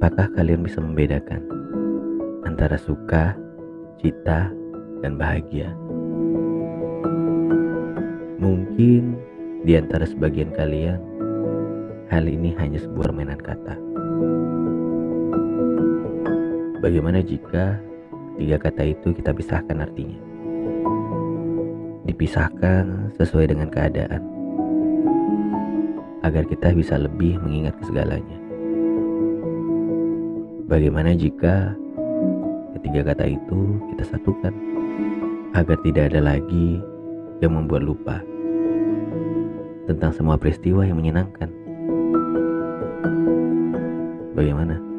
Apakah kalian bisa membedakan antara suka, cita, dan bahagia? Mungkin di antara sebagian kalian, hal ini hanya sebuah mainan kata. Bagaimana jika tiga kata itu kita pisahkan artinya? Dipisahkan sesuai dengan keadaan, agar kita bisa lebih mengingat segalanya. Bagaimana jika ketiga kata itu kita satukan agar tidak ada lagi yang membuat lupa tentang semua peristiwa yang menyenangkan? Bagaimana?